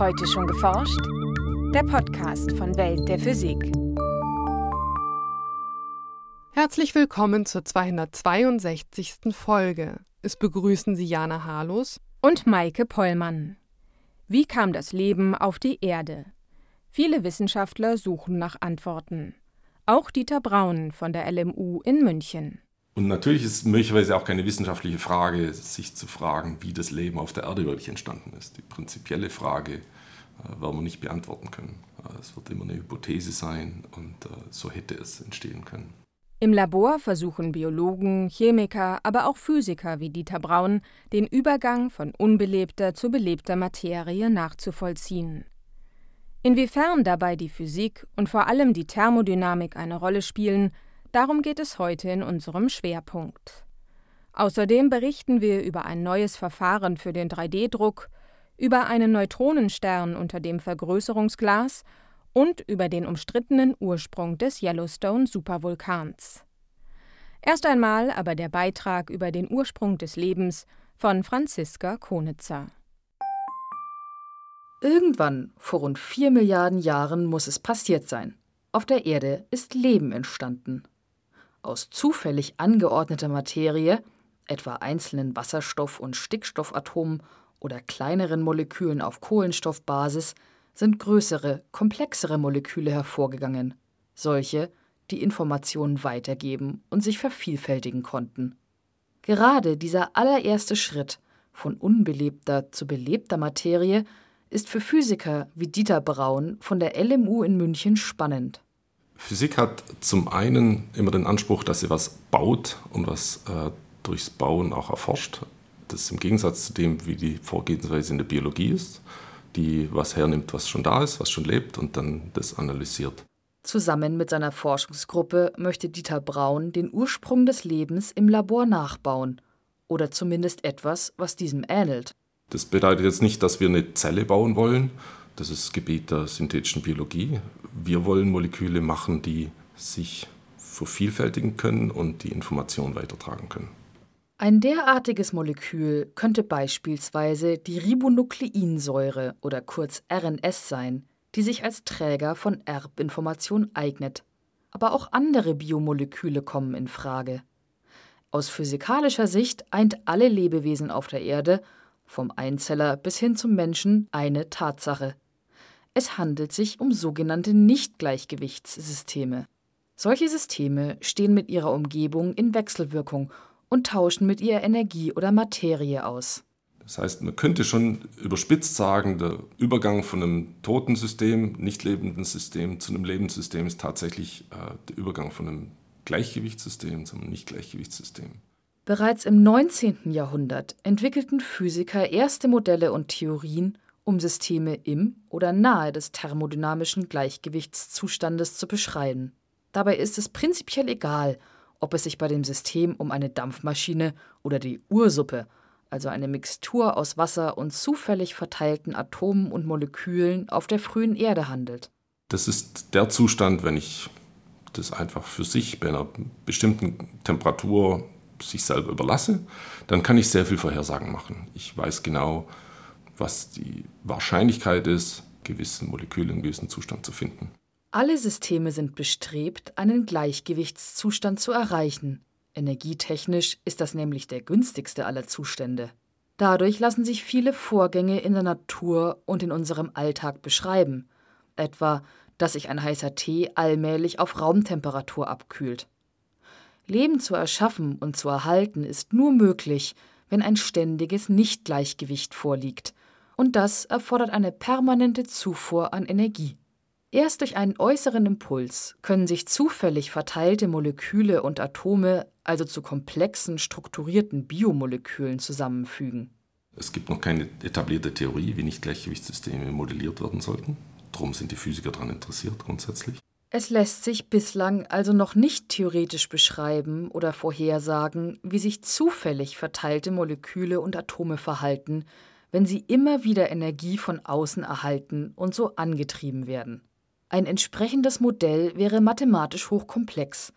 Heute schon geforscht? Der Podcast von Welt der Physik. Herzlich willkommen zur 262. Folge. Es begrüßen Sie Jana Harlos und Maike Pollmann. Wie kam das Leben auf die Erde? Viele Wissenschaftler suchen nach Antworten. Auch Dieter Braun von der LMU in München. Und natürlich ist es möglicherweise auch keine wissenschaftliche Frage, sich zu fragen, wie das Leben auf der Erde wirklich entstanden ist. Die prinzipielle Frage werden wir nicht beantworten können. Äh, es wird immer eine Hypothese sein und äh, so hätte es entstehen können. Im Labor versuchen Biologen, Chemiker, aber auch Physiker wie Dieter Braun, den Übergang von unbelebter zu belebter Materie nachzuvollziehen. Inwiefern dabei die Physik und vor allem die Thermodynamik eine Rolle spielen, Darum geht es heute in unserem Schwerpunkt. Außerdem berichten wir über ein neues Verfahren für den 3D-Druck, über einen Neutronenstern unter dem Vergrößerungsglas und über den umstrittenen Ursprung des Yellowstone-Supervulkans. Erst einmal aber der Beitrag über den Ursprung des Lebens von Franziska Konitzer. Irgendwann, vor rund vier Milliarden Jahren, muss es passiert sein. Auf der Erde ist Leben entstanden aus zufällig angeordneter Materie, etwa einzelnen Wasserstoff- und Stickstoffatomen oder kleineren Molekülen auf Kohlenstoffbasis, sind größere, komplexere Moleküle hervorgegangen, solche, die Informationen weitergeben und sich vervielfältigen konnten. Gerade dieser allererste Schritt von unbelebter zu belebter Materie ist für Physiker wie Dieter Braun von der LMU in München spannend. Physik hat zum einen immer den Anspruch, dass sie was baut und was äh, durchs Bauen auch erforscht. Das ist im Gegensatz zu dem, wie die Vorgehensweise in der Biologie ist, die was hernimmt, was schon da ist, was schon lebt und dann das analysiert. Zusammen mit seiner Forschungsgruppe möchte Dieter Braun den Ursprung des Lebens im Labor nachbauen oder zumindest etwas, was diesem ähnelt. Das bedeutet jetzt nicht, dass wir eine Zelle bauen wollen, das ist Gebiet der synthetischen Biologie. Wir wollen Moleküle machen, die sich vervielfältigen können und die Information weitertragen können. Ein derartiges Molekül könnte beispielsweise die Ribonukleinsäure oder kurz RNS sein, die sich als Träger von Erbinformation eignet. Aber auch andere Biomoleküle kommen in Frage. Aus physikalischer Sicht eint alle Lebewesen auf der Erde, vom Einzeller bis hin zum Menschen, eine Tatsache. Es handelt sich um sogenannte Nichtgleichgewichtssysteme. Solche Systeme stehen mit ihrer Umgebung in Wechselwirkung und tauschen mit ihr Energie oder Materie aus. Das heißt, man könnte schon überspitzt sagen, der Übergang von einem toten System, nicht lebenden System zu einem Lebenssystem ist tatsächlich äh, der Übergang von einem Gleichgewichtssystem zum Nichtgleichgewichtssystem. Bereits im 19. Jahrhundert entwickelten Physiker erste Modelle und Theorien, um Systeme im oder nahe des thermodynamischen Gleichgewichtszustandes zu beschreiben. Dabei ist es prinzipiell egal, ob es sich bei dem System um eine Dampfmaschine oder die Ursuppe, also eine Mixtur aus Wasser und zufällig verteilten Atomen und Molekülen auf der frühen Erde handelt. Das ist der Zustand, wenn ich das einfach für sich bei einer bestimmten Temperatur sich selber überlasse, dann kann ich sehr viel Vorhersagen machen. Ich weiß genau, was die Wahrscheinlichkeit ist, gewisse Moleküle in gewissen Zustand zu finden. Alle Systeme sind bestrebt, einen Gleichgewichtszustand zu erreichen. Energietechnisch ist das nämlich der günstigste aller Zustände. Dadurch lassen sich viele Vorgänge in der Natur und in unserem Alltag beschreiben, etwa, dass sich ein heißer Tee allmählich auf Raumtemperatur abkühlt. Leben zu erschaffen und zu erhalten ist nur möglich, wenn ein ständiges Nichtgleichgewicht vorliegt, und das erfordert eine permanente Zufuhr an Energie. Erst durch einen äußeren Impuls können sich zufällig verteilte Moleküle und Atome also zu komplexen, strukturierten Biomolekülen zusammenfügen. Es gibt noch keine etablierte Theorie, wie Nichtgleichgewichtssysteme modelliert werden sollten. Darum sind die Physiker daran interessiert grundsätzlich. Es lässt sich bislang also noch nicht theoretisch beschreiben oder vorhersagen, wie sich zufällig verteilte Moleküle und Atome verhalten, wenn sie immer wieder Energie von außen erhalten und so angetrieben werden. Ein entsprechendes Modell wäre mathematisch hochkomplex,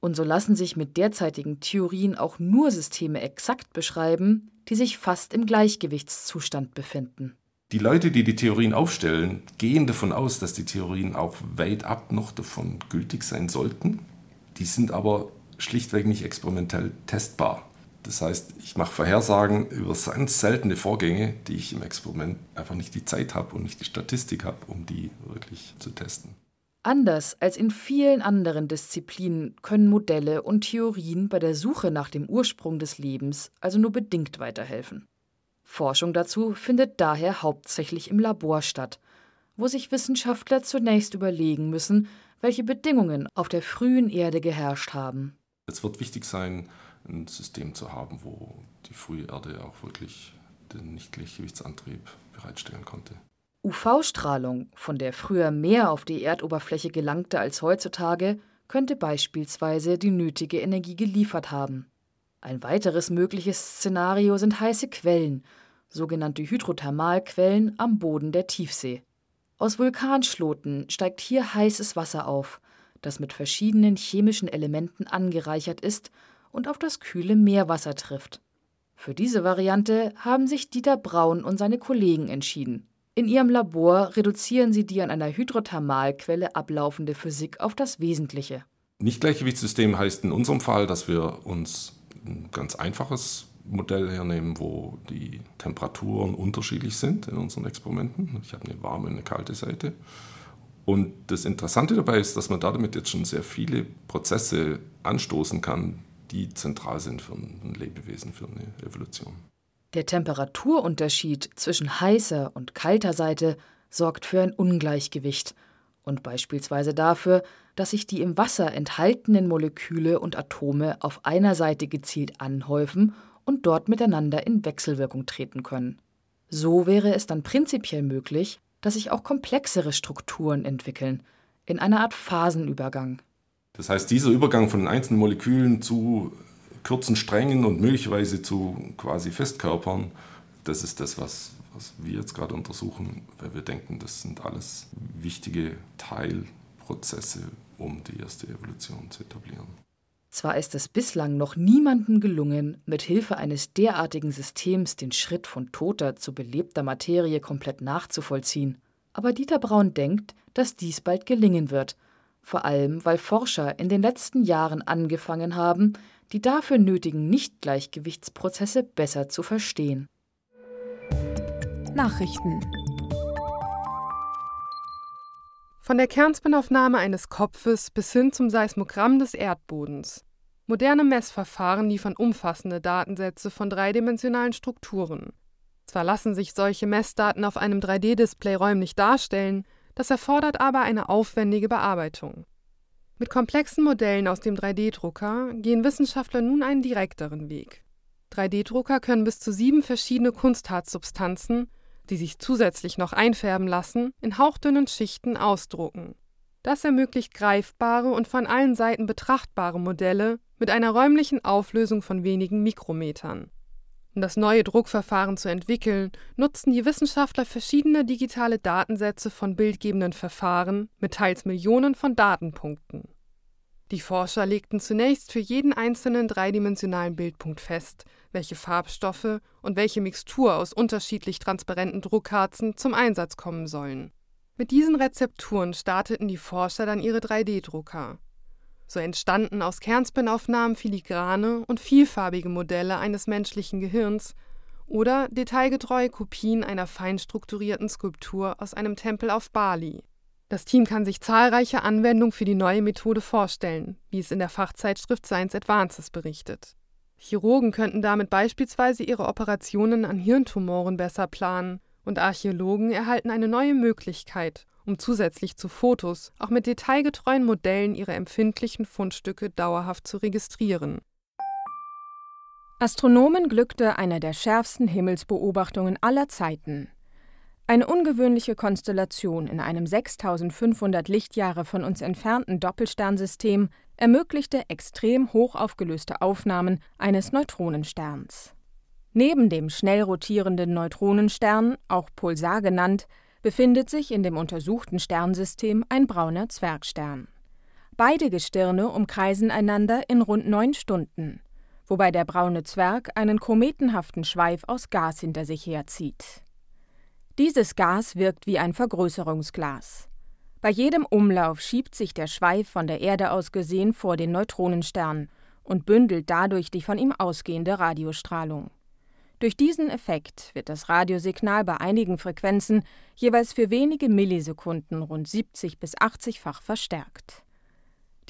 und so lassen sich mit derzeitigen Theorien auch nur Systeme exakt beschreiben, die sich fast im Gleichgewichtszustand befinden. Die Leute, die die Theorien aufstellen, gehen davon aus, dass die Theorien auch weit ab noch davon gültig sein sollten. Die sind aber schlichtweg nicht experimentell testbar. Das heißt, ich mache Vorhersagen über ganz seltene Vorgänge, die ich im Experiment einfach nicht die Zeit habe und nicht die Statistik habe, um die wirklich zu testen. Anders als in vielen anderen Disziplinen können Modelle und Theorien bei der Suche nach dem Ursprung des Lebens also nur bedingt weiterhelfen. Forschung dazu findet daher hauptsächlich im Labor statt, wo sich Wissenschaftler zunächst überlegen müssen, welche Bedingungen auf der frühen Erde geherrscht haben. Es wird wichtig sein, ein System zu haben, wo die frühe Erde auch wirklich den Nichtgleichgewichtsantrieb bereitstellen konnte. UV-Strahlung, von der früher mehr auf die Erdoberfläche gelangte als heutzutage, könnte beispielsweise die nötige Energie geliefert haben. Ein weiteres mögliches Szenario sind heiße Quellen, sogenannte Hydrothermalquellen am Boden der Tiefsee. Aus Vulkanschloten steigt hier heißes Wasser auf, das mit verschiedenen chemischen Elementen angereichert ist und auf das kühle Meerwasser trifft. Für diese Variante haben sich Dieter Braun und seine Kollegen entschieden. In ihrem Labor reduzieren sie die an einer Hydrothermalquelle ablaufende Physik auf das Wesentliche. Nichtgleichgewichtssystem heißt in unserem Fall, dass wir uns ein ganz einfaches Modell hernehmen, wo die Temperaturen unterschiedlich sind in unseren Experimenten. Ich habe eine warme und eine kalte Seite. Und das Interessante dabei ist, dass man damit jetzt schon sehr viele Prozesse anstoßen kann, die zentral sind für ein Lebewesen, für eine Evolution. Der Temperaturunterschied zwischen heißer und kalter Seite sorgt für ein Ungleichgewicht und beispielsweise dafür, dass sich die im Wasser enthaltenen Moleküle und Atome auf einer Seite gezielt anhäufen und dort miteinander in Wechselwirkung treten können. So wäre es dann prinzipiell möglich, dass sich auch komplexere Strukturen entwickeln, in einer Art Phasenübergang. Das heißt, dieser Übergang von den einzelnen Molekülen zu kurzen Strängen und möglicherweise zu quasi Festkörpern, das ist das, was, was wir jetzt gerade untersuchen, weil wir denken, das sind alles wichtige Teilprozesse, um die erste Evolution zu etablieren. Zwar ist es bislang noch niemandem gelungen, mit Hilfe eines derartigen Systems den Schritt von toter zu belebter Materie komplett nachzuvollziehen, aber Dieter Braun denkt, dass dies bald gelingen wird, vor allem weil Forscher in den letzten Jahren angefangen haben, die dafür nötigen Nichtgleichgewichtsprozesse besser zu verstehen. Nachrichten Von der Kernspinaufnahme eines Kopfes bis hin zum Seismogramm des Erdbodens. Moderne Messverfahren liefern umfassende Datensätze von dreidimensionalen Strukturen. Zwar lassen sich solche Messdaten auf einem 3D-Display räumlich darstellen, das erfordert aber eine aufwendige Bearbeitung. Mit komplexen Modellen aus dem 3D-Drucker gehen Wissenschaftler nun einen direkteren Weg. 3D-Drucker können bis zu sieben verschiedene Kunstharzsubstanzen, die sich zusätzlich noch einfärben lassen, in hauchdünnen Schichten ausdrucken. Das ermöglicht greifbare und von allen Seiten betrachtbare Modelle mit einer räumlichen Auflösung von wenigen Mikrometern. Um das neue Druckverfahren zu entwickeln, nutzten die Wissenschaftler verschiedene digitale Datensätze von bildgebenden Verfahren mit teils Millionen von Datenpunkten. Die Forscher legten zunächst für jeden einzelnen dreidimensionalen Bildpunkt fest, welche Farbstoffe und welche Mixtur aus unterschiedlich transparenten Druckharzen zum Einsatz kommen sollen. Mit diesen Rezepturen starteten die Forscher dann ihre 3D-Drucker. So entstanden aus Kernspinaufnahmen filigrane und vielfarbige Modelle eines menschlichen Gehirns oder detailgetreue Kopien einer fein strukturierten Skulptur aus einem Tempel auf Bali. Das Team kann sich zahlreiche Anwendungen für die neue Methode vorstellen, wie es in der Fachzeitschrift Science Advances berichtet. Chirurgen könnten damit beispielsweise ihre Operationen an Hirntumoren besser planen und Archäologen erhalten eine neue Möglichkeit, um zusätzlich zu Fotos auch mit detailgetreuen Modellen ihre empfindlichen Fundstücke dauerhaft zu registrieren. Astronomen glückte eine der schärfsten Himmelsbeobachtungen aller Zeiten. Eine ungewöhnliche Konstellation in einem 6500 Lichtjahre von uns entfernten Doppelsternsystem ermöglichte extrem hoch aufgelöste Aufnahmen eines Neutronensterns. Neben dem schnell rotierenden Neutronenstern, auch Pulsar genannt, befindet sich in dem untersuchten Sternsystem ein brauner Zwergstern. Beide Gestirne umkreisen einander in rund neun Stunden, wobei der braune Zwerg einen kometenhaften Schweif aus Gas hinter sich herzieht. Dieses Gas wirkt wie ein Vergrößerungsglas. Bei jedem Umlauf schiebt sich der Schweif von der Erde aus gesehen vor den Neutronenstern und bündelt dadurch die von ihm ausgehende Radiostrahlung. Durch diesen Effekt wird das Radiosignal bei einigen Frequenzen jeweils für wenige Millisekunden rund 70 bis 80-fach verstärkt.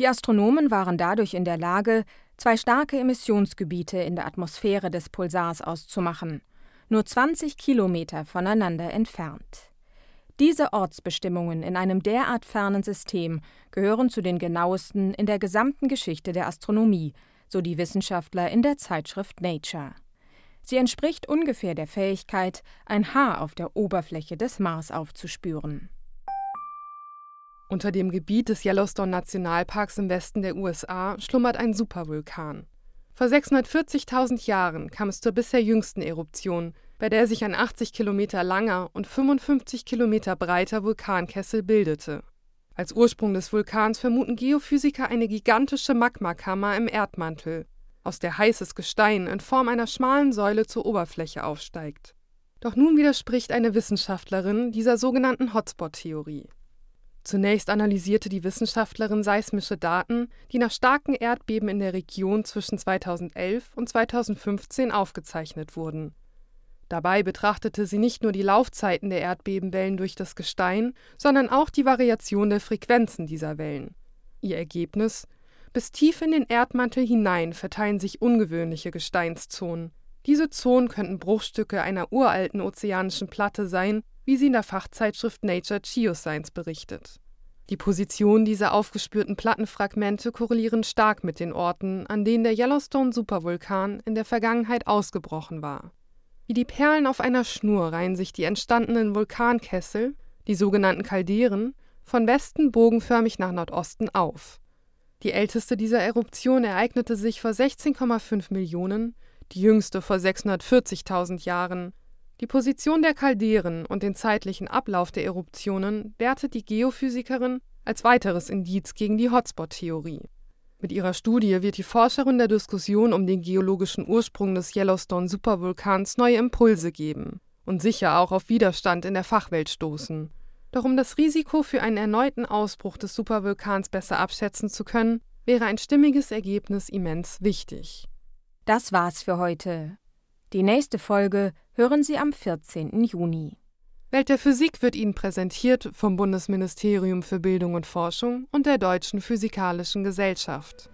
Die Astronomen waren dadurch in der Lage, zwei starke Emissionsgebiete in der Atmosphäre des Pulsars auszumachen, nur 20 Kilometer voneinander entfernt. Diese Ortsbestimmungen in einem derart fernen System gehören zu den genauesten in der gesamten Geschichte der Astronomie, so die Wissenschaftler in der Zeitschrift Nature. Sie entspricht ungefähr der Fähigkeit, ein Haar auf der Oberfläche des Mars aufzuspüren. Unter dem Gebiet des Yellowstone Nationalparks im Westen der USA schlummert ein Supervulkan. Vor 640.000 Jahren kam es zur bisher jüngsten Eruption, bei der sich ein 80 Kilometer langer und 55 Kilometer breiter Vulkankessel bildete. Als Ursprung des Vulkans vermuten Geophysiker eine gigantische Magmakammer im Erdmantel, aus der heißes Gestein in Form einer schmalen Säule zur Oberfläche aufsteigt. Doch nun widerspricht eine Wissenschaftlerin dieser sogenannten Hotspot-Theorie. Zunächst analysierte die Wissenschaftlerin seismische Daten, die nach starken Erdbeben in der Region zwischen 2011 und 2015 aufgezeichnet wurden. Dabei betrachtete sie nicht nur die Laufzeiten der Erdbebenwellen durch das Gestein, sondern auch die Variation der Frequenzen dieser Wellen. Ihr Ergebnis bis tief in den Erdmantel hinein verteilen sich ungewöhnliche Gesteinszonen. Diese Zonen könnten Bruchstücke einer uralten ozeanischen Platte sein, wie sie in der Fachzeitschrift Nature Geoscience berichtet. Die Positionen dieser aufgespürten Plattenfragmente korrelieren stark mit den Orten, an denen der Yellowstone Supervulkan in der Vergangenheit ausgebrochen war. Wie die Perlen auf einer Schnur reihen sich die entstandenen Vulkankessel, die sogenannten Kalderen, von Westen bogenförmig nach Nordosten auf. Die älteste dieser Eruptionen ereignete sich vor 16,5 Millionen, die jüngste vor 640.000 Jahren die Position der Kalderen und den zeitlichen Ablauf der Eruptionen wertet die Geophysikerin als weiteres Indiz gegen die Hotspot-Theorie. Mit ihrer Studie wird die Forscherin der Diskussion um den geologischen Ursprung des Yellowstone-Supervulkans neue Impulse geben und sicher auch auf Widerstand in der Fachwelt stoßen. Doch um das Risiko für einen erneuten Ausbruch des Supervulkans besser abschätzen zu können, wäre ein stimmiges Ergebnis immens wichtig. Das war's für heute. Die nächste Folge hören Sie am 14. Juni. Welt der Physik wird Ihnen präsentiert vom Bundesministerium für Bildung und Forschung und der Deutschen Physikalischen Gesellschaft.